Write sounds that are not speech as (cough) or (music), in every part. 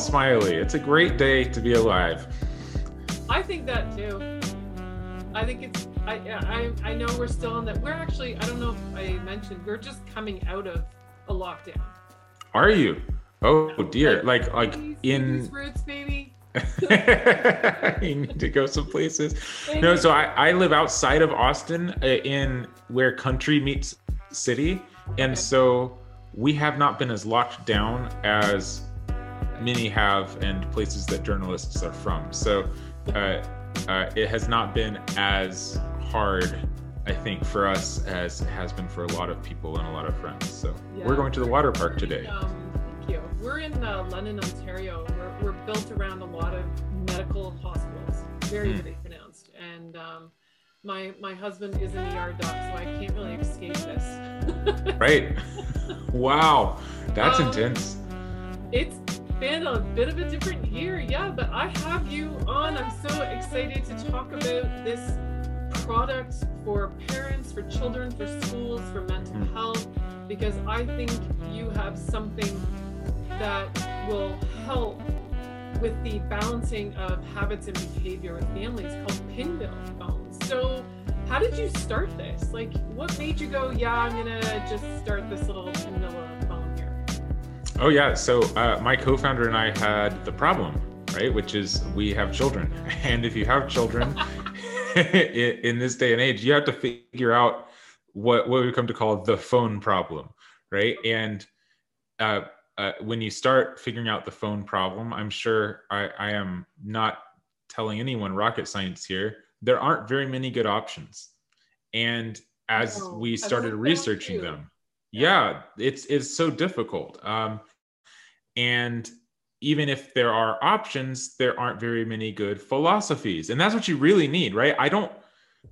smiley. It's a great day to be alive. I think that too. I think it's. I I I know we're still in that. We're actually. I don't know if I mentioned. We're just coming out of a lockdown. Are you? Oh dear! Like like in roots, baby. (laughs) you need to go some places. No, so I, I live outside of Austin uh, in where country meets city. And so we have not been as locked down as many have and places that journalists are from. So uh, uh, it has not been as hard, I think, for us as it has been for a lot of people and a lot of friends. So yeah. we're going to the water park today. Um, thank you. We're in uh, London, Ontario. We're, we're built around a lot of medical hospitals, very, mm. very pronounced. And um, my my husband is an ER doc, so I can't really escape this. (laughs) right. Wow, that's um, intense. It's been a bit of a different year, yeah, but I have you on. I'm so excited to talk about this product for parents, for children, for schools, for mental mm. health, because I think you have something that will help with the balancing of habits and behavior with families called Pinwheel Phones. So, how did you start this? Like, what made you go, yeah, I'm gonna just start this little Pinwheel? Oh, yeah. So, uh, my co founder and I had the problem, right? Which is we have children. (laughs) And if you have children (laughs) in this day and age, you have to figure out what, what we come to call the phone problem, right? And uh, uh, when you start figuring out the phone problem, I'm sure I, I am not telling anyone rocket science here. There aren't very many good options, and as oh, we started researching them, yeah. yeah, it's it's so difficult. Um, and even if there are options, there aren't very many good philosophies, and that's what you really need, right? I don't.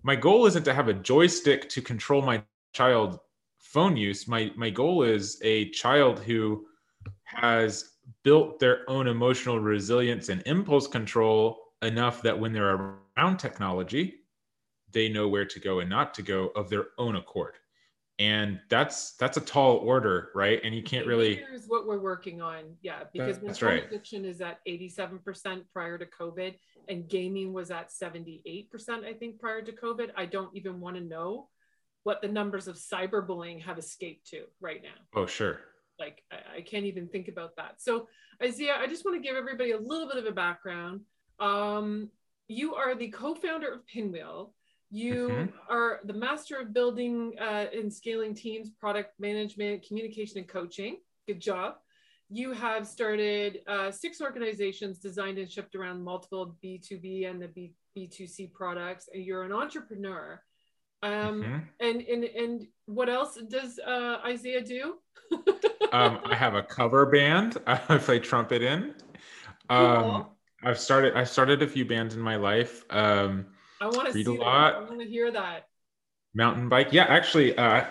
My goal isn't to have a joystick to control my child phone use. My my goal is a child who has built their own emotional resilience and impulse control enough that when they're around technology, they know where to go and not to go of their own accord. And that's that's a tall order, right? And you can't really. Here's what we're working on, yeah, because that's right. addiction is at 87% prior to COVID, and gaming was at 78%, I think, prior to COVID. I don't even want to know what the numbers of cyberbullying have escaped to right now. Oh, sure like I, I, can't even think about that so isaiah i just want to give everybody a little bit of a background um, you are the co-founder of pinwheel you mm-hmm. are the master of building uh, and scaling teams product management communication and coaching good job you have started uh, six organizations designed and shipped around multiple b2b and the B- b2c products and you're an entrepreneur um, mm-hmm. and and and what else does uh, isaiah do (laughs) um, I have a cover band. (laughs) I play trumpet in. Um, cool. I've started. I started a few bands in my life. Um, I want to read a lot. I want to hear that. Mountain bike. Yeah, actually, uh,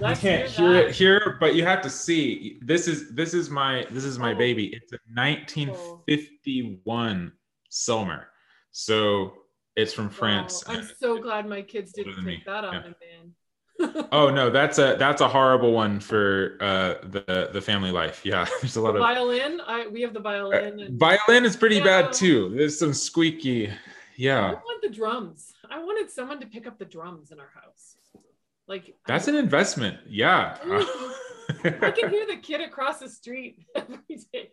you can't hear, hear it here, but you have to see. This is this is my this is my oh. baby. It's a 1951 Selmer. So it's from France. Wow. I'm so glad my kids didn't take that on yeah. the man oh no, (laughs) that's a that's a horrible one for uh, the the family life. Yeah, (laughs) there's a lot the of violin. I we have the violin. And... violin is pretty yeah. bad too. There's some squeaky. Yeah. I want the drums. I wanted someone to pick up the drums in our house. Like that's I, an investment. Yeah. (laughs) I can hear the kid across the street (laughs) every day.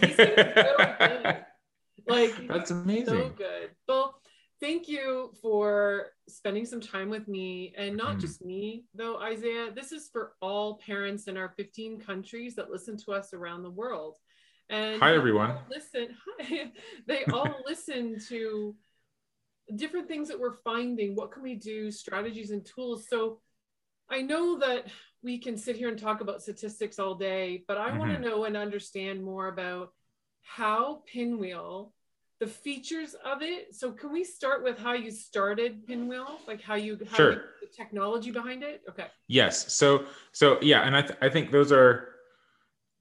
He's (laughs) so Like that's amazing. So good. Well, thank you for spending some time with me and not mm. just me though isaiah this is for all parents in our 15 countries that listen to us around the world and hi everyone listen hi they all (laughs) (laughs) listen to different things that we're finding what can we do strategies and tools so i know that we can sit here and talk about statistics all day but i mm-hmm. want to know and understand more about how pinwheel the features of it. So can we start with how you started Pinwheel, like how you how sure. You, the technology behind it? Okay. Yes. So so yeah, and I th- I think those are,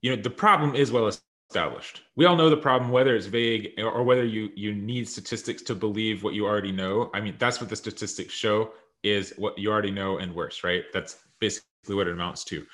you know, the problem is well established. We all know the problem, whether it's vague or whether you you need statistics to believe what you already know. I mean, that's what the statistics show is what you already know and worse, right? That's basically what it amounts to.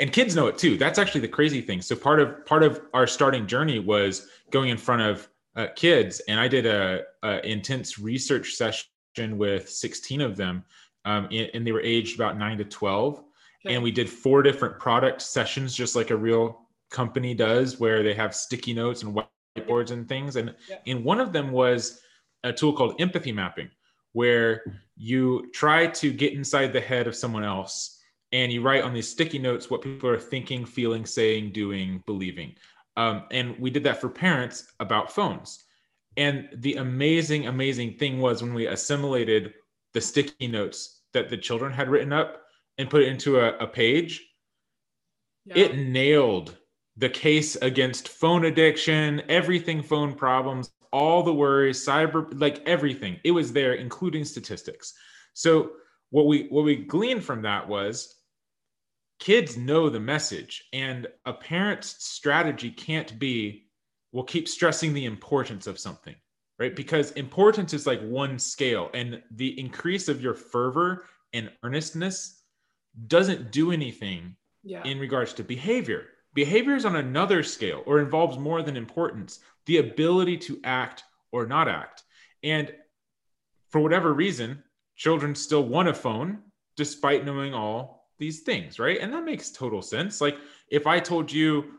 and kids know it too that's actually the crazy thing so part of part of our starting journey was going in front of uh, kids and i did a, a, intense research session with 16 of them um, and, and, they were aged about 9 to 12 okay. and we did four different product sessions just like a real company does where they have sticky notes and whiteboards and things and yeah. and one of them was a tool called empathy mapping where you try to get inside the head of someone else and you write on these sticky notes what people are thinking, feeling, saying, doing, believing. Um, and we did that for parents about phones. And the amazing, amazing thing was when we assimilated the sticky notes that the children had written up and put it into a, a page, yeah. it nailed the case against phone addiction, everything phone problems, all the worries, cyber, like everything. It was there, including statistics. So what we what we gleaned from that was kids know the message and a parent's strategy can't be we'll keep stressing the importance of something right because importance is like one scale and the increase of your fervor and earnestness doesn't do anything yeah. in regards to behavior behavior is on another scale or involves more than importance the ability to act or not act and for whatever reason children still want a phone despite knowing all these things, right? And that makes total sense. Like if I told you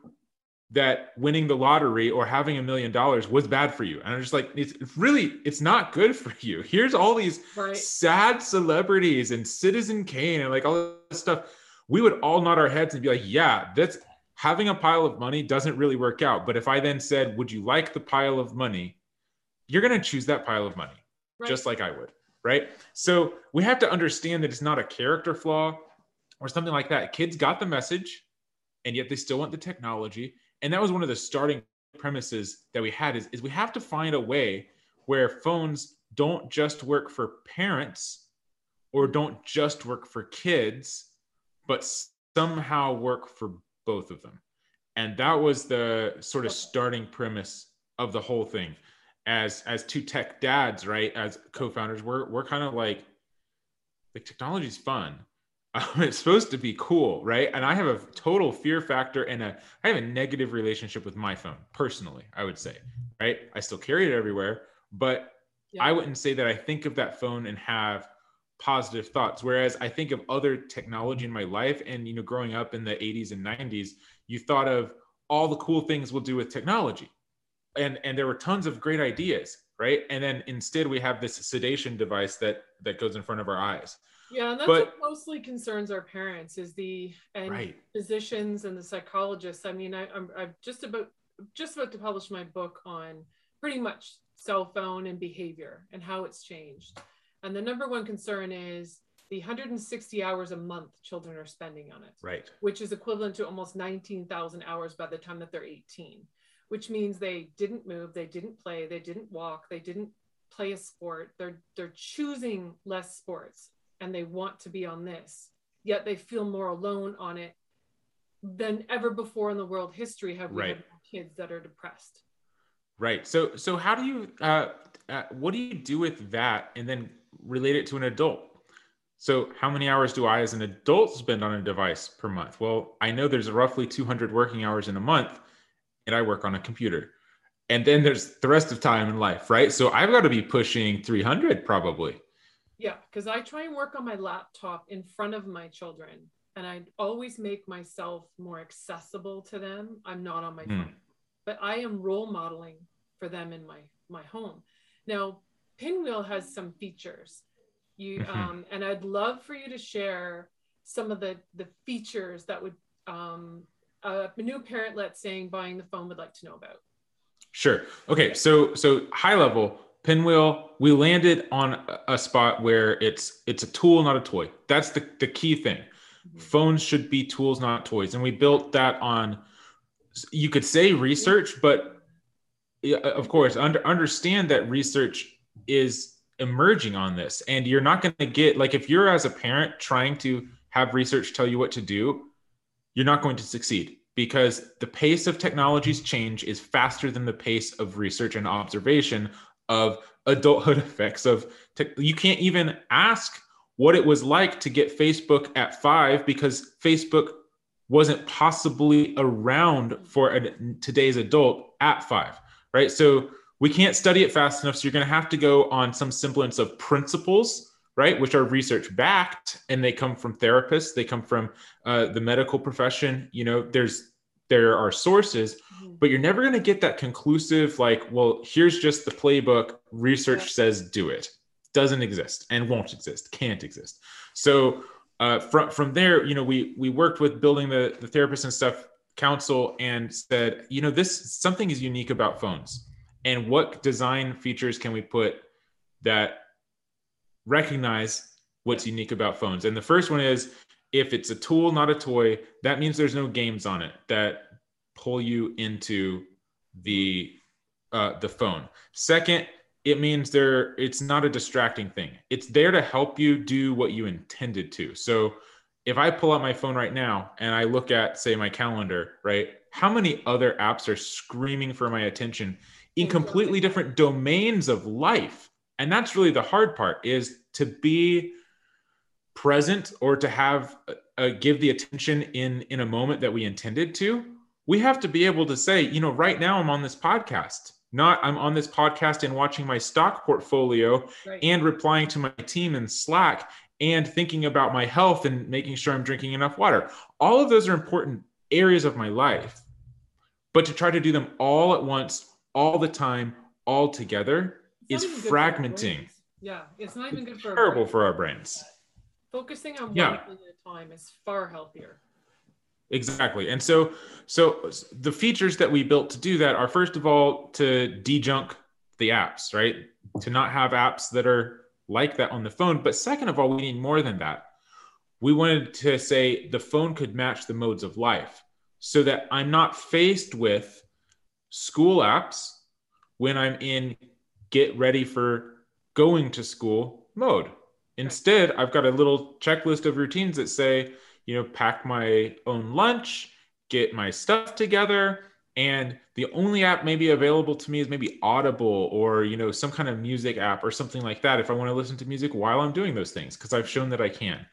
that winning the lottery or having a million dollars was bad for you, and I'm just like, it's really, it's not good (laughs) for you. Here's all these right. sad celebrities and Citizen Kane and like all this stuff. We would all nod our heads and be like, yeah, that's having a pile of money doesn't really work out. But if I then said, would you like the pile of money? You're going to choose that pile of money, right. just like I would. Right. So we have to understand that it's not a character flaw or something like that. Kids got the message and yet they still want the technology. And that was one of the starting premises that we had is, is we have to find a way where phones don't just work for parents or don't just work for kids, but somehow work for both of them. And that was the sort of starting premise of the whole thing. As as two tech dads, right? As co-founders, we're we're kind of like like technology is fun (laughs) it's supposed to be cool, right? And I have a total fear factor and a I have a negative relationship with my phone personally, I would say, right? I still carry it everywhere, but yeah. I wouldn't say that I think of that phone and have positive thoughts whereas I think of other technology in my life and you know growing up in the 80s and 90s, you thought of all the cool things we'll do with technology. And and there were tons of great ideas, right? And then instead we have this sedation device that that goes in front of our eyes yeah, and that's but, what mostly concerns our parents is the and right. physicians and the psychologists. I mean, I, I'm I'm just about just about to publish my book on pretty much cell phone and behavior and how it's changed. And the number one concern is the 160 hours a month children are spending on it. Right. Which is equivalent to almost 19,000 hours by the time that they're 18, which means they didn't move, they didn't play, they didn't walk, they didn't play a sport. They're they're choosing less sports and they want to be on this, yet they feel more alone on it than ever before in the world history have we right. had kids that are depressed. Right. So so how do you uh, uh, what do you do with that and then relate it to an adult? So how many hours do I as an adult spend on a device per month? Well, I know there's roughly 200 working hours in a month and I work on a computer. And then there's the rest of time in life, right? So I've got to be pushing 300 probably. Yeah, because I try and work on my laptop in front of my children and I always make myself more accessible to them. I'm not on my mm. phone, but I am role modeling for them in my my home. Now, Pinwheel has some features. You mm-hmm. um, and I'd love for you to share some of the the features that would um, a new parent, let's say, buying the phone would like to know about. Sure. Okay. So so high level, pinwheel we landed on a spot where it's it's a tool not a toy that's the, the key thing mm-hmm. phones should be tools not toys and we built that on you could say research but of course under, understand that research is emerging on this and you're not going to get like if you're as a parent trying to have research tell you what to do you're not going to succeed because the pace of technology's change is faster than the pace of research and observation of adulthood (laughs) effects of you can't even ask what it was like to get Facebook at 5 because Facebook wasn't possibly around for a, today's adult at five, right? So we can't study it fast enough. So you're going to have to go on some semblance of principles, right? Which are research backed and they come from therapists, they come from uh, the medical profession. You know, there's there are sources, mm-hmm. but you're never going to get that conclusive, like, well, here's just the playbook. Research says do it. Doesn't exist and won't exist, can't exist. So uh, from from there, you know, we we worked with building the the therapists and stuff council and said, you know, this something is unique about phones, and what design features can we put that recognize what's unique about phones? And the first one is if it's a tool, not a toy, that means there's no games on it that pull you into the uh, the phone. Second, it means there it's not a distracting thing it's there to help you do what you intended to so if i pull out my phone right now and i look at say my calendar right how many other apps are screaming for my attention in completely different domains of life and that's really the hard part is to be present or to have uh, give the attention in in a moment that we intended to we have to be able to say you know right now i'm on this podcast not I'm on this podcast and watching my stock portfolio right. and replying to my team in Slack and thinking about my health and making sure I'm drinking enough water. All of those are important areas of my life. But to try to do them all at once, all the time, all together is fragmenting. Yeah, it's not even good for terrible our for our brains. Focusing on one yeah. thing at a time is far healthier. Exactly. And so so the features that we built to do that are first of all to de-junk the apps, right? To not have apps that are like that on the phone, but second of all, we need more than that. We wanted to say the phone could match the modes of life so that I'm not faced with school apps when I'm in get ready for going to school mode. Instead, I've got a little checklist of routines that say, you know, pack my own lunch, get my stuff together. And the only app maybe available to me is maybe Audible or, you know, some kind of music app or something like that if I want to listen to music while I'm doing those things, because I've shown that I can.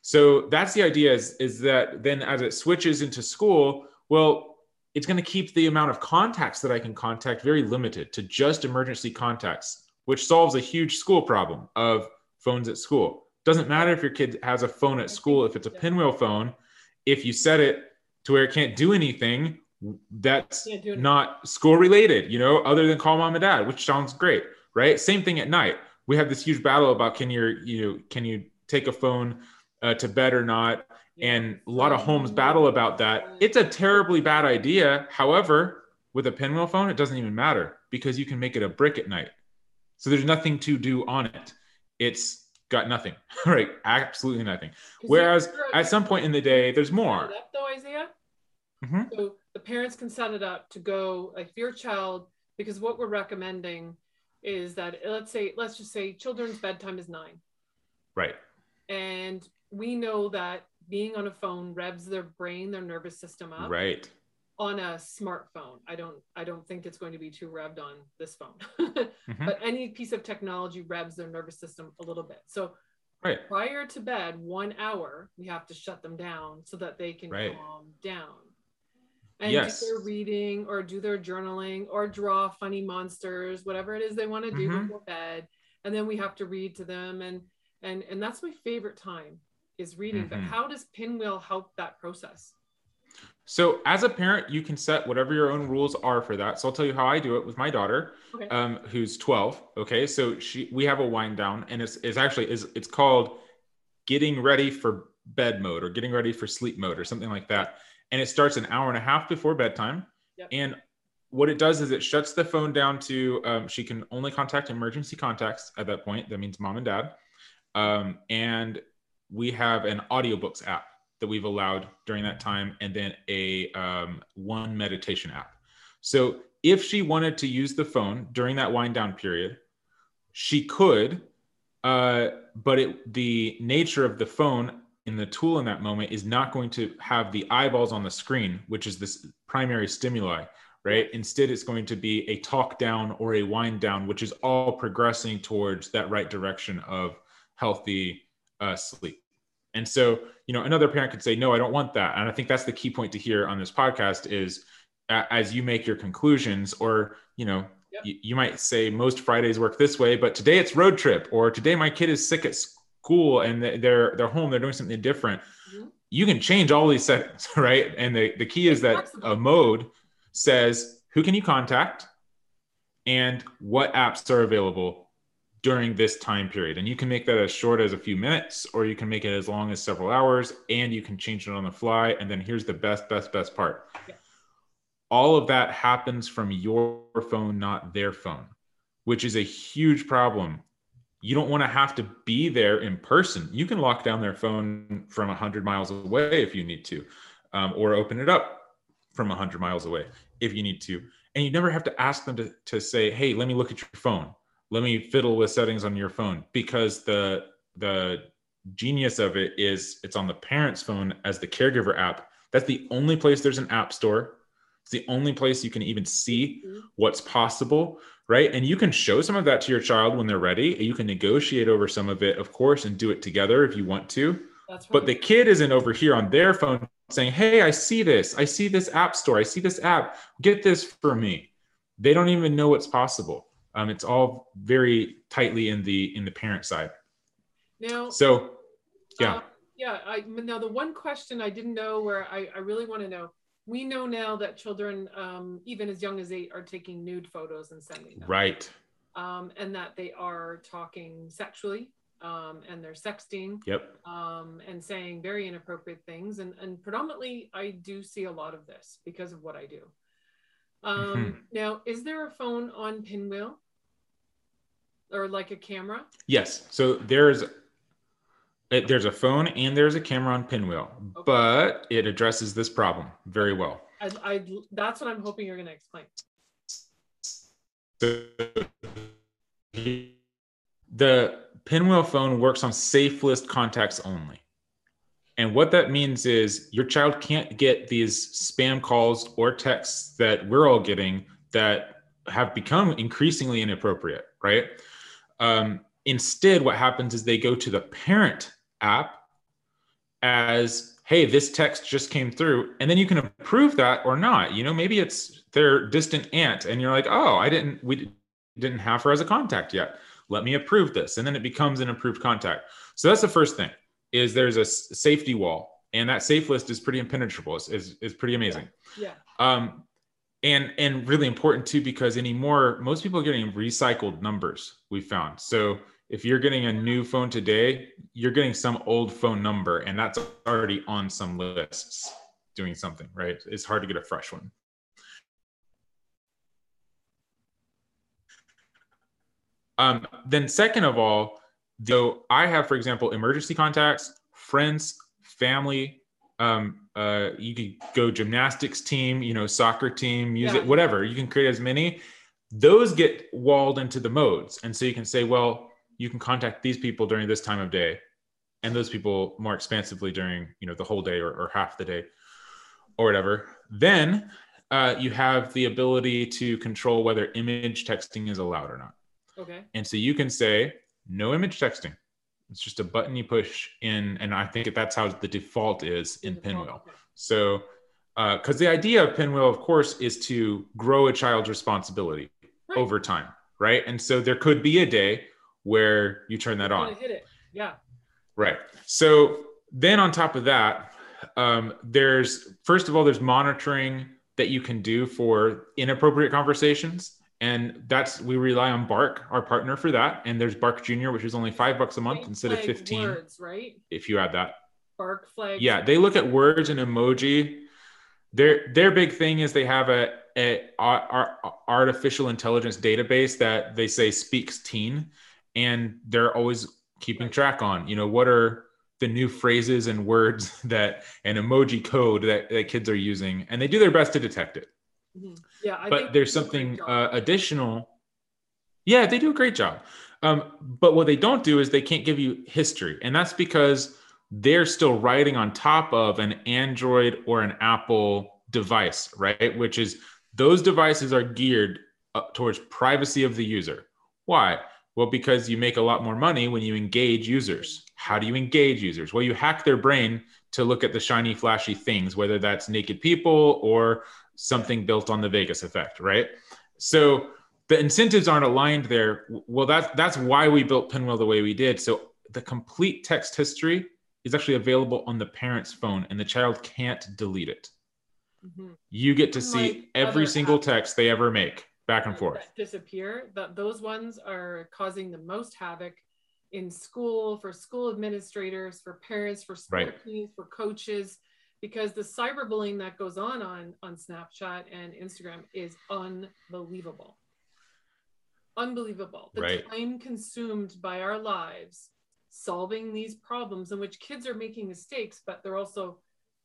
So that's the idea is, is that then as it switches into school, well, it's going to keep the amount of contacts that I can contact very limited to just emergency contacts, which solves a huge school problem of phones at school. Doesn't matter if your kid has a phone at school, if it's a pinwheel phone, if you set it to where it can't do anything, that's not school related, you know, other than call mom and dad, which sounds great, right? Same thing at night. We have this huge battle about can you, you know, can you take a phone uh, to bed or not? And a lot of homes battle about that. It's a terribly bad idea. However, with a pinwheel phone, it doesn't even matter because you can make it a brick at night. So there's nothing to do on it. It's got nothing, (laughs) right? Absolutely nothing. Whereas at some point in the day, there's more. though, Isaiah. Mm-hmm. So the parents can set it up to go like if your child, because what we're recommending is that let's say let's just say children's bedtime is nine. Right. And we know that being on a phone revs their brain, their nervous system up. Right on a smartphone. I don't I don't think it's going to be too revved on this phone. (laughs) mm-hmm. But any piece of technology revs their nervous system a little bit. So right. prior to bed, one hour, we have to shut them down so that they can right. calm down. And yes. do their reading or do their journaling or draw funny monsters, whatever it is they want to do mm-hmm. before bed. And then we have to read to them and and and that's my favorite time is reading. Mm-hmm. But how does Pinwheel help that process? So as a parent, you can set whatever your own rules are for that. So I'll tell you how I do it with my daughter, okay. um, who's 12. Okay, so she we have a wind down, and it's, it's actually is it's called getting ready for bed mode or getting ready for sleep mode or something like that. And it starts an hour and a half before bedtime. Yep. And what it does is it shuts the phone down to um, she can only contact emergency contacts at that point. That means mom and dad. Um, and we have an audiobooks app that we've allowed during that time, and then a um, one meditation app. So if she wanted to use the phone during that wind down period, she could, uh, but it, the nature of the phone in the tool in that moment is not going to have the eyeballs on the screen, which is this primary stimuli, right? Instead, it's going to be a talk down or a wind down, which is all progressing towards that right direction of healthy uh, sleep. And so, you know, another parent could say, no, I don't want that. And I think that's the key point to hear on this podcast is as you make your conclusions or, you know, yep. you, you might say most Fridays work this way, but today it's road trip or today my kid is sick at school and they're, they're home, they're doing something different. Mm-hmm. You can change all these settings, (laughs) right? And the, the key is that a mode says, who can you contact and what apps are available during this time period. And you can make that as short as a few minutes, or you can make it as long as several hours, and you can change it on the fly. And then here's the best, best, best part yeah. all of that happens from your phone, not their phone, which is a huge problem. You don't want to have to be there in person. You can lock down their phone from 100 miles away if you need to, um, or open it up from 100 miles away if you need to. And you never have to ask them to, to say, hey, let me look at your phone let me fiddle with settings on your phone because the the genius of it is it's on the parent's phone as the caregiver app. That's the only place there's an app store. It's the only place you can even see mm-hmm. what's possible right? And you can show some of that to your child when they're ready you can negotiate over some of it of course and do it together if you want to. Right. but the kid isn't over here on their phone saying hey i see this. I see this app store. I see this app. Get this for me. They don't even know what's possible um, it's all very tightly in the in the parent side. Now, so yeah, uh, yeah. I now the one question I didn't know where I, I really want to know. We know now that children, um, even as young as eight, are taking nude photos and sending them. Right. Um, and that they are talking sexually um, and they're sexting yep um, and saying very inappropriate things and, and predominantly i do see a lot of this because of what i do um, mm-hmm. now is there a phone on pinwheel or like a camera? Yes. So there's there's a phone and there's a camera on Pinwheel, okay. but it addresses this problem very well. I, I that's what I'm hoping you're going to explain. the Pinwheel phone works on safe list contacts only. And what that means is your child can't get these spam calls or texts that we're all getting that have become increasingly inappropriate, right? Um, instead, what happens is they go to the parent app as, hey, this text just came through. And then you can approve that or not. You know, maybe it's their distant aunt and you're like, oh, I didn't, we didn't have her as a contact yet. Let me approve this. And then it becomes an approved contact. So that's the first thing is there's a safety wall and that safe list is pretty impenetrable. It's, is is pretty amazing. Yeah. Um, and and really important too because anymore most people are getting recycled numbers we found so if you're getting a new phone today you're getting some old phone number and that's already on some lists doing something right it's hard to get a fresh one um, then second of all though i have for example emergency contacts friends family um, uh, you could go gymnastics team, you know, soccer team, music, yeah. whatever. You can create as many. Those get walled into the modes, and so you can say, well, you can contact these people during this time of day, and those people more expansively during you know the whole day or, or half the day, or whatever. Then uh, you have the ability to control whether image texting is allowed or not. Okay. And so you can say no image texting it's just a button you push in, and I think that's how the default is in Pinwheel. So, because uh, the idea of Pinwheel, of course, is to grow a child's responsibility right. over time, right? And so there could be a day where you turn that on. Hit it, yeah. Right. So then on top of that, um, there's first of all, there's monitoring that you can do for inappropriate conversations and that's we rely on bark our partner for that. And there's bark junior which is only five bucks a month Flag instead of 15 words, right? if you add that. Bark flag yeah they look at words and emoji. Their their big thing is they have a, a, a, artificial intelligence database that they say speaks teen and they're always keeping track on you know what are the new phrases and words (laughs) that an emoji code that, that kids are using. And they do their best to detect it Mm-hmm. Yeah, I but there's something uh, additional. Yeah, they do a great job. Um, but what they don't do is they can't give you history, and that's because they're still writing on top of an Android or an Apple device, right? Which is those devices are geared towards privacy of the user. Why? Well, because you make a lot more money when you engage users. How do you engage users? Well, you hack their brain to look at the shiny, flashy things, whether that's naked people or something built on the Vegas effect, right? So the incentives aren't aligned there. Well, that's that's why we built Pinwheel the way we did. So the complete text history is actually available on the parent's phone, and the child can't delete it. Mm-hmm. You get to see every single text they ever make back and forth. Disappear. That those ones are causing the most havoc in school for school administrators, for parents, for sport right. teams, for coaches because the cyberbullying that goes on on on Snapchat and Instagram is unbelievable. Unbelievable. The right. time consumed by our lives solving these problems in which kids are making mistakes, but they're also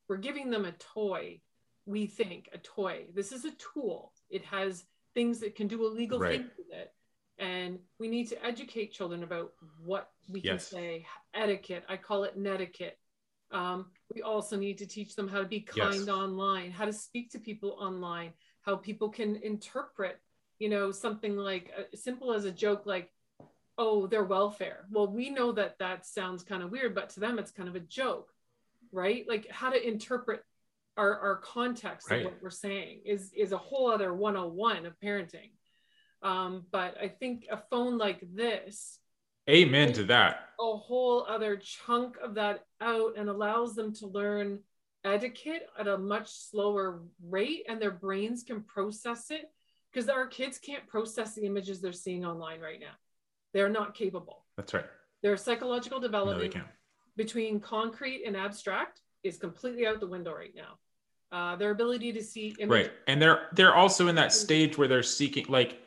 we're giving them a toy. We think a toy. This is a tool. It has things that can do illegal right. things with it. And we need to educate children about what we yes. can say, etiquette. I call it netiquette um, we also need to teach them how to be kind yes. online, how to speak to people online, how people can interpret, you know, something like uh, simple as a joke like, oh, their welfare. Well, we know that that sounds kind of weird, but to them, it's kind of a joke, right? Like how to interpret our, our context right. of what we're saying is, is a whole other 101 of parenting. Um, but I think a phone like this Amen to that. A whole other chunk of that out and allows them to learn etiquette at a much slower rate and their brains can process it because our kids can't process the images they're seeing online right now. They're not capable. That's right. Their psychological development no, between concrete and abstract is completely out the window right now. Uh, their ability to see right, and they're they're also in that stage where they're seeking like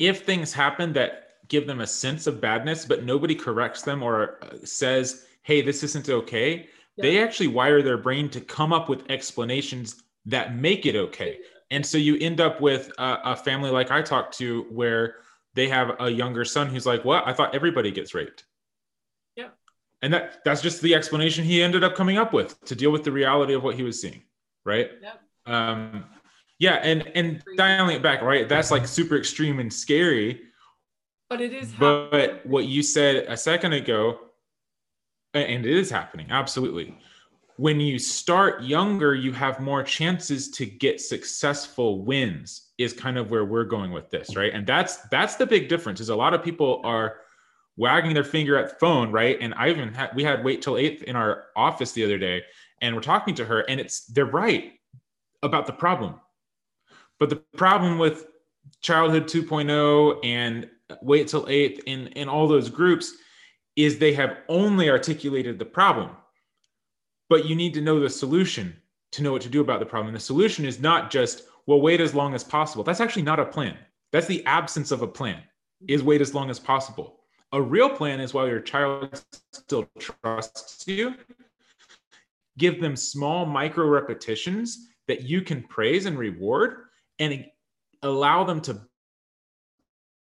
if things happen that give them a sense of badness, but nobody corrects them or uh, says, hey, this isn't okay, yeah. they actually wire their brain to come up with explanations that make it okay. And so you end up with a, a family like I talked to where they have a younger son who's like, what? I thought everybody gets raped. Yeah. And that that's just the explanation he ended up coming up with to deal with the reality of what he was seeing. Right. Yeah. Um, yeah. And, and dialing it back, right. That's like super extreme and scary but it is happening. but what you said a second ago and it is happening absolutely. When you start younger you have more chances to get successful wins is kind of where we're going with this right? And that's that's the big difference is a lot of people are wagging their finger at the phone right? And i even had we had wait till eighth in our office the other day and we're talking to her and it's they're right about the problem. But the problem with childhood 2.0 and wait till eighth in in all those groups is they have only articulated the problem. But you need to know the solution to know what to do about the problem. The solution is not just well wait as long as possible. That's actually not a plan. That's the absence of a plan is wait as long as possible. A real plan is while your child still trusts you give them small micro repetitions that you can praise and reward and allow them to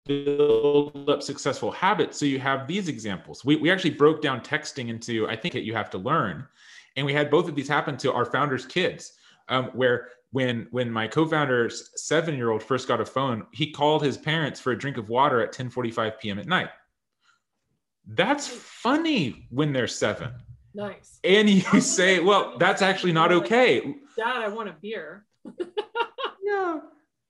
build up successful habits. So you have these examples. We, we actually broke down texting into, I think, that you have to learn. And we had both of these happen to our founders' kids, um, where when when my co-founder's seven-year-old first got a phone, he called his parents for a drink of water at 10:45 p.m. at night. That's funny when they're seven. Nice. And you say, well, that's actually not okay. Dad, I want a beer. (laughs) yeah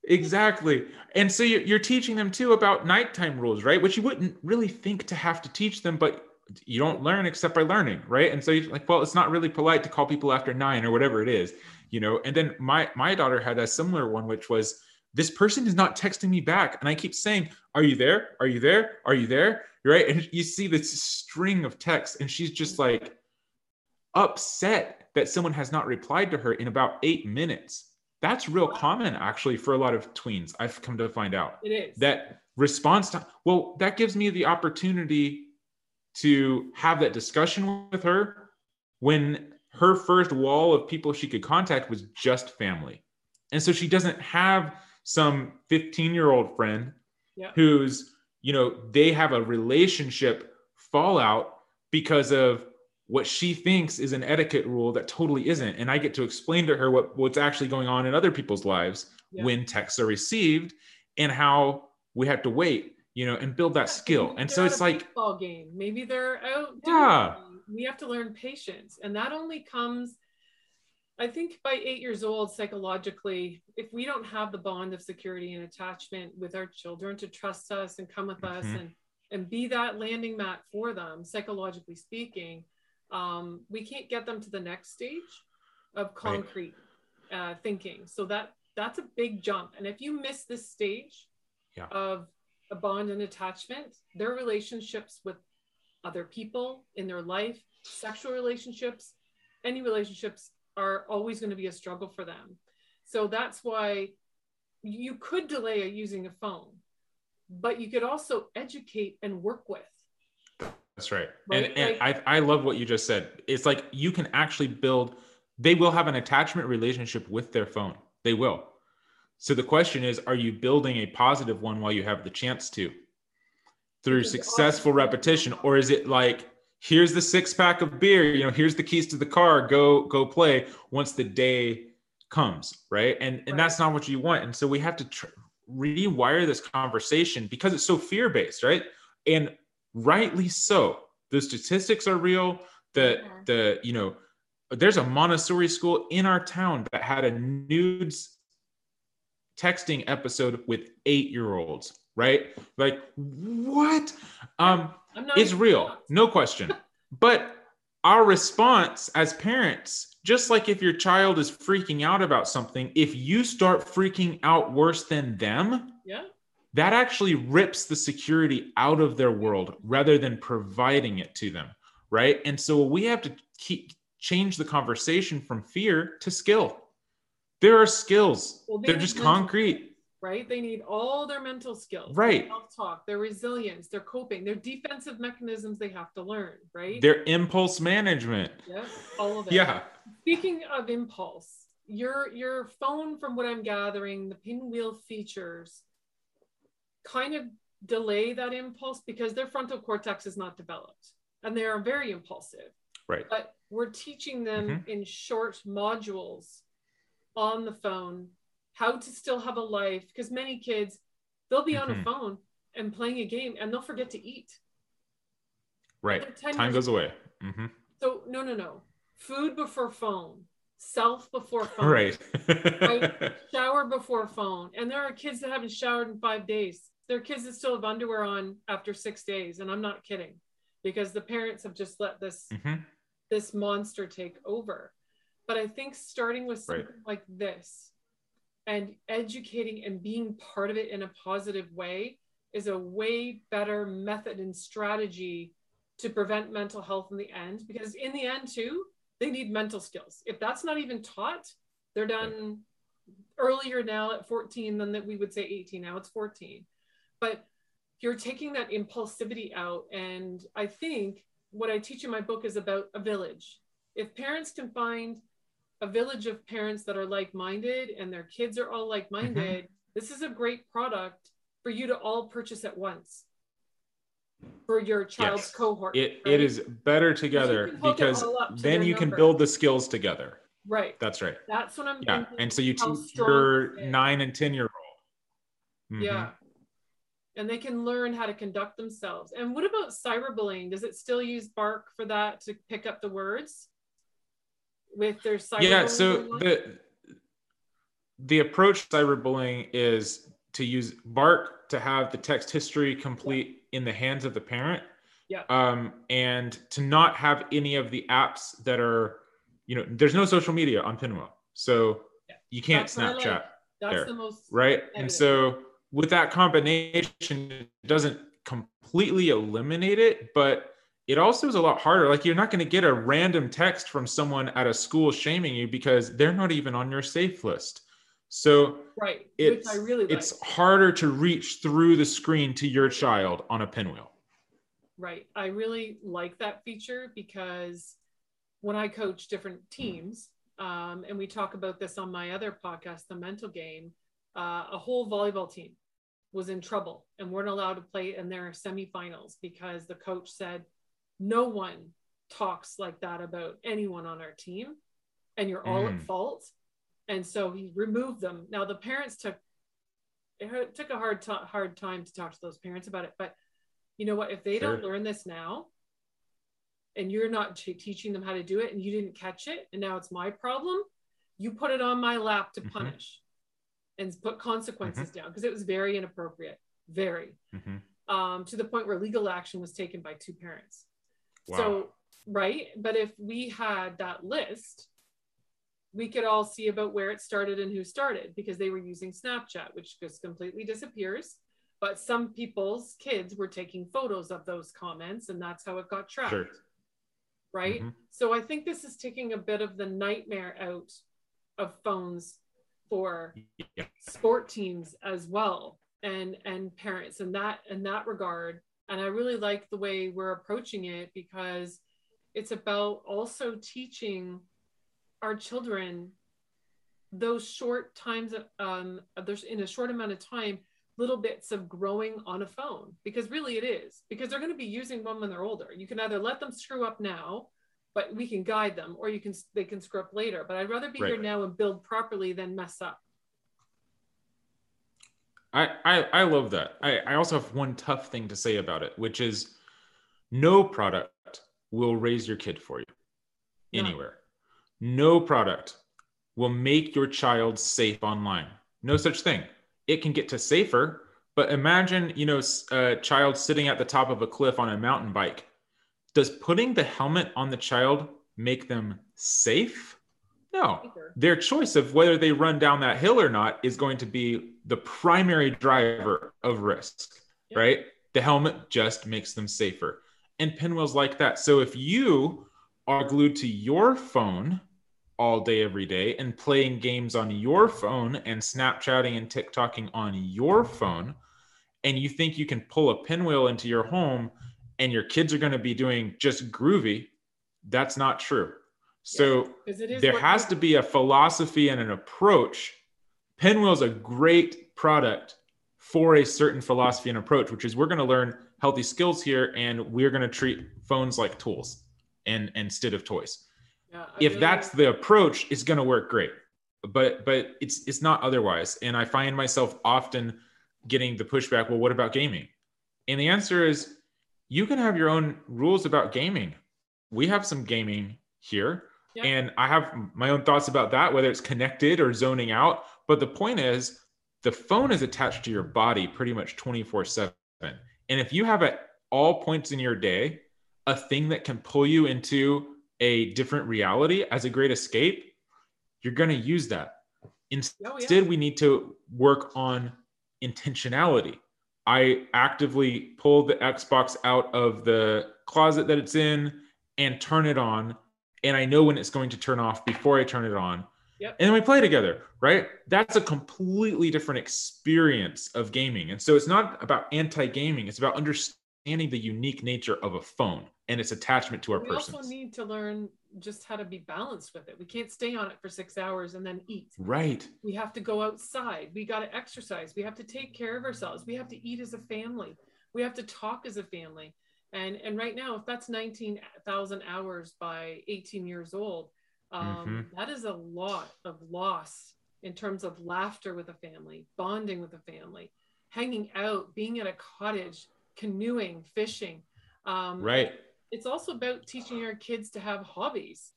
exactly. And so you're, teaching them too about nighttime rules right? Which you wouldn't really think to have to teach them but you don't learn except by learning right? And so you're like well it's not really polite to call people after nine or whatever it is you know? And then my my daughter had a similar one which was this person is not texting me back. And i keep saying are you there? Are you there? Are you there? Right? And you see this string of texts and she's just like upset that someone has not replied to her in about eight minutes that's real common actually for a lot of tweens. I've come to find out. It is. That response time, well, that gives me the opportunity to have that discussion with her when her first wall of people she could contact was just family. And so she doesn't have some 15 year old friend yeah. who's, you know, they have a relationship fallout because of what she thinks is an etiquette rule that totally isn't and i get to explain to her what, what's actually going on in other people's lives yeah. when texts are received and how we have to wait you know, and build that Yeah, skill. And so it's like, baseball game. Maybe they're out. Yeah. We have to learn patience, and that only comes. I think by eight years old, psychologically, if we don't have the bond of security and attachment with our children to trust us and come with us Mhm. and and be that landing mat for them, psychologically speaking, um, we can't get them to the next stage of concrete uh, thinking. So that that's a big jump. And if you miss this stage Yeah. of a bond and attachment, their relationships with other people in their life, sexual relationships, any relationships are always going to be a struggle for them. So that's why you could delay using a phone, but you could also educate and work with. That's right. Right, And, and I, I love what you just said. It's like you can actually build, they will have an attachment relationship with their phone. They will. So the question is, are you building a positive one while you have the chance to through successful often- repetition? Or is it like, here's the six pack of beer, you know, here's the keys to the car, go, go play once the day comes. Right. And, and that's not what you want. And so we have to tr- rewire this conversation because it's so fear based. Right. And rightly so. The statistics are real. The Yeah. the you know, there's a Montessori school in our town that had a nudes texting episode with eight year olds. Right? Like what? Um, it's real, no question. But our response as parents, just like if your child is freaking out about something, if you start freaking out worse than them, Yeah. That actually rips the security out of their world rather than providing it to them right and so we have to keep change the conversation from fear to skill there are skills Well, they they're just mental concrete right? They need all their mental skills, Right. Self-talk, their resilience, their coping, their defensive mechanisms they have to learn, right? their impulse management yeah, all of it. yeah Speaking of impulse, your your phone, from what I'm gathering, the pinwheel features kind of delay that impulse because their frontal cortex is not developed and they are very impulsive. right But we're teaching them Mm-hmm. in short modules on the phone how to still have a life because many kids they'll be on a Mhm. phone and playing a game and they'll forget to eat. right time goes away hmm So no, no, no. Food before phone, self before phone. right Right. (laughs) shower before phone. And there are kids that haven't showered in five days. There are kids that still have underwear on after six days. And I'm not kidding because the parents have just let this Mhm. this monster take over. But I think starting with Right. something like this and educating and being part of it in a positive way is a way better method and strategy to prevent mental health in the end. Because in the end, too, they need mental skills. If that's not even taught, they're done earlier now at 14 than that we would say 18. Now it's 14. But you're taking that impulsivity out. And I think what I teach in my book is about a village. If parents can find a village of parents that are like minded and their kids are all like minded, mm-hmm. this is a great product for you to all purchase at once for your child's Yes. cohort. it, right? it is better together because to then you can build the skills together right. that's right That's what I'm yeah and so you teach your nine and ten year old Yeah. Mm-hmm. And they can learn how to conduct themselves. And what about cyberbullying? Does it still use bark for that to pick up the words with their cyberbullying? yeah so the the approach cyberbullying is to use bark to have the text history complete in the hands of the parent Yeah. um, and to not have any of the apps that are you know there's no social media on pinwheel so Yeah. you can't That's I like. snapchat That's there, the most right Editing. and so with that combination it doesn't completely eliminate it but it also is a lot harder like you're not going to get a random text from someone at a school shaming you because they're not even on your safe list so right, it's which I really like. it's harder to reach through the screen to your child on a pinwheel Right. I really like that feature because when I coach different teams, um, and we talk about this on my other podcast, The Mental Game, uh, a whole volleyball team was in trouble and weren't allowed to play in their semifinals because the coach said, no one talks like that about anyone on our team and you're all at Mm. fault. And so he removed them. Now the parents took it took a hard t- hard time to talk to those parents about it. But you know what? If they sure. don't learn this now, and you're not teaching them how to do it, and you didn't catch it, and now it's my problem, you put it on my lap to mm-hmm. punish and put consequences mm-hmm. down because it was very inappropriate, very, mm-hmm. um, to the point where legal action was taken by two parents. Wow. So, right. But if we had that list, we could all see about where it started and who started because they were using Snapchat, which just completely disappears. But some people's kids were taking photos of those comments, and that's how it got tracked. Sure. Right. Mm-hmm. So I think this is taking a bit of the nightmare out of phones for yeah. sport teams as well and and parents in that in that regard and i really like the way we're approaching it because it's about also teaching our children those short times um there's in a short amount of time little bits of growing on a phone because really it is because they're going to be using one when they're older you can either let them screw up now but we can guide them or you can they can screw up later but i'd rather be right. here now and build properly than mess up I, I, I love that. I, I also have one tough thing to say about it, which is no product will raise your kid for you anywhere. No product will make your child safe online. No such thing. It can get to safer, but imagine, you know, a child sitting at the top of a cliff on a mountain bike. Does putting the helmet on the child make them safe? No. Their choice of whether they run down that hill or not is going to be the primary driver of risk, yep. right? The helmet just makes them safer. And pinwheels like that. So if you are glued to your phone all day, every day, and playing games on your phone and Snapchatting and TikToking on your phone, and you think you can pull a pinwheel into your home and your kids are going to be doing just groovy, that's not true. So there has to be a philosophy and an approach. Pinwheel is a great product for a certain philosophy and approach, which is we're going to learn healthy skills here and we're going to treat phones like tools and instead of toys. Yeah, if really that's the approach, it's going to work great. But but it's it's not otherwise. And I find myself often getting the pushback, well, what about gaming? And the answer is you can have your own rules about gaming. We have some gaming here and I have my own thoughts about that, whether it's connected or zoning out. But the point is, the phone is attached to your body pretty much 24 7. And if you have at all points in your day a thing that can pull you into a different reality as a great escape, you're going to use that. Instead, oh, yeah. we need to work on intentionality. I actively pull the Xbox out of the closet that it's in and turn it on and I know when it's going to turn off before I turn it on. Yep. And then we play together, right? That's a completely different experience of gaming. And so it's not about anti-gaming, it's about understanding the unique nature of a phone and its attachment to our person. We also need to learn just how to be balanced with it. We can't stay on it for 6 hours and then eat. Right. We have to go outside. We got to exercise. We have to take care of ourselves. We have to eat as a family. We have to talk as a family and and right now if that's 19,000 hours by 18 years old um, mm-hmm. that is a lot of loss in terms of laughter with a family bonding with a family hanging out being at a cottage canoeing fishing um, right it's also about teaching your kids to have hobbies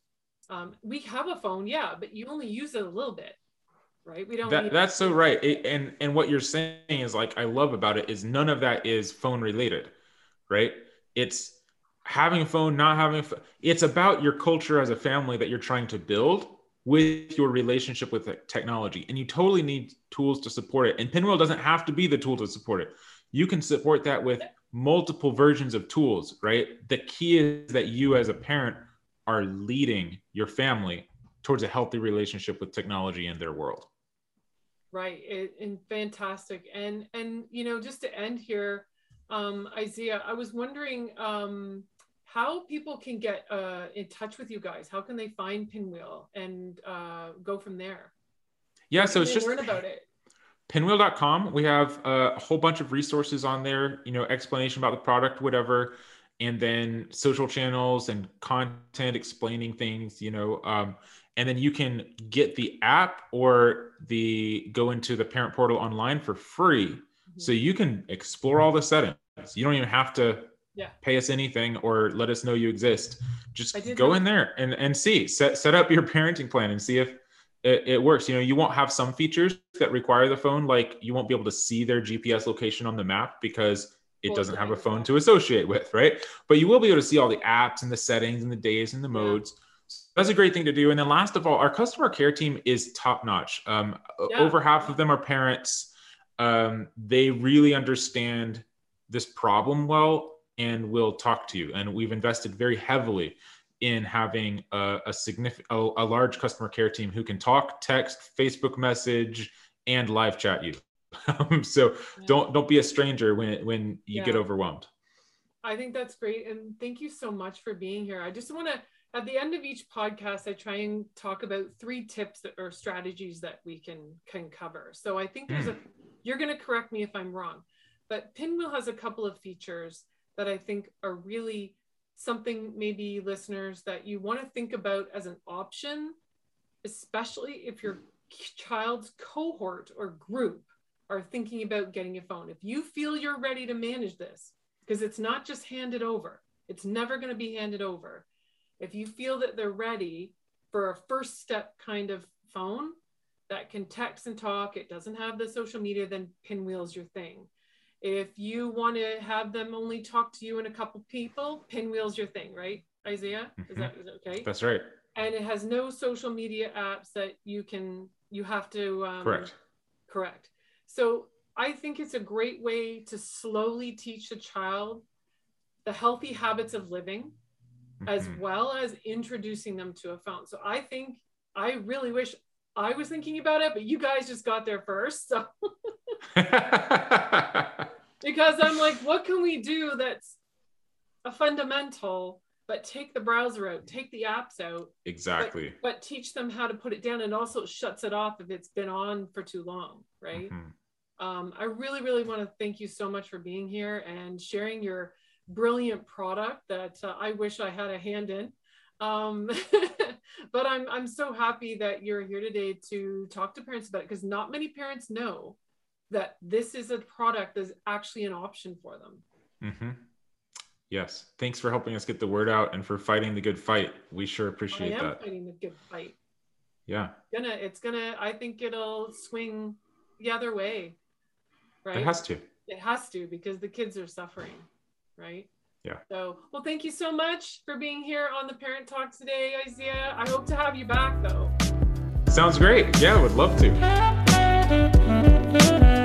um, we have a phone yeah but you only use it a little bit right we don't that, that's so right it, and and what you're saying is like i love about it is none of that is phone related right it's having a phone, not having a phone. It's about your culture as a family that you're trying to build with your relationship with technology. And you totally need tools to support it. And Pinwheel doesn't have to be the tool to support it. You can support that with multiple versions of tools, right? The key is that you as a parent are leading your family towards a healthy relationship with technology and their world. Right. And fantastic. And and you know, just to end here, um, Isaiah, I was wondering um, how people can get uh, in touch with you guys. How can they find Pinwheel and uh, go from there? Yeah, so it's just learn about it. Pinwheel.com. We have a whole bunch of resources on there. You know, explanation about the product, whatever, and then social channels and content explaining things. You know, um, and then you can get the app or the go into the parent portal online for free. Mm-hmm. So you can explore all the settings. You don't even have to yeah. pay us anything or let us know you exist. Just go know. in there and, and see, set, set up your parenting plan and see if it, it, works. You know, you won't have some features that require the phone, like you won't be able to see their GPS location on the map because it doesn't have a phone to associate with, right? But you will be able to see all the apps and the settings and the days and the modes. So that's a great thing to do. And then last of all, our customer care team is top notch. Um, yeah. Over half of them are parents. Um, they really understand this problem well and will talk to you. And we've invested very heavily in having a, a significant, a, a, large customer care team who can talk, text, Facebook message, and live chat you. (laughs) so yeah. don't don't be a stranger when when you yeah. get overwhelmed. I think that's great, and thank you so much for being here. I just want to. At the end of each podcast, I try and talk about three tips that, or strategies that we can can cover. So I think there's mm. a. You're going to correct me if I'm wrong, but Pinwheel has a couple of features that I think are really something maybe listeners that you want to think about as an option, especially if your child's cohort or group are thinking about getting a phone. If you feel you're ready to manage this, because it's not just handed over, it's never going to be handed over. If you feel that they're ready for a first step kind of phone that can text and talk, it doesn't have the social media, then Pinwheel's your thing. If you want to have them only talk to you and a couple people, Pinwheel's your thing, right, Isaiah? Is, mm-hmm. that, is that okay? That's right. And it has no social media apps that you can you have to um, correct. Correct. So I think it's a great way to slowly teach a child the healthy habits of living, mm-hmm. as well as introducing them to a phone. So I think I really wish I was thinking about it, but you guys just got there first. So (laughs) (laughs) because I'm like, what can we do that's a fundamental, but take the browser out, take the apps out. Exactly. But, but teach them how to put it down and also shuts it off if it's been on for too long, right? Mm-hmm. Um, I really, really want to thank you so much for being here and sharing your brilliant product that uh, I wish I had a hand in. Um, (laughs) but I'm, I'm so happy that you're here today to talk to parents about it because not many parents know that this is a product that's actually an option for them. Mm-hmm. Yes. Thanks for helping us get the word out and for fighting the good fight. We sure appreciate I am that. Fighting the good fight. Yeah. Gonna, it's gonna, I think it'll swing the other way. Right. It has to. It has to because the kids are suffering. Right. Yeah. So, well, thank you so much for being here on the Parent Talk today, Isaiah. I hope to have you back though. Sounds great. Yeah, would love to. (laughs)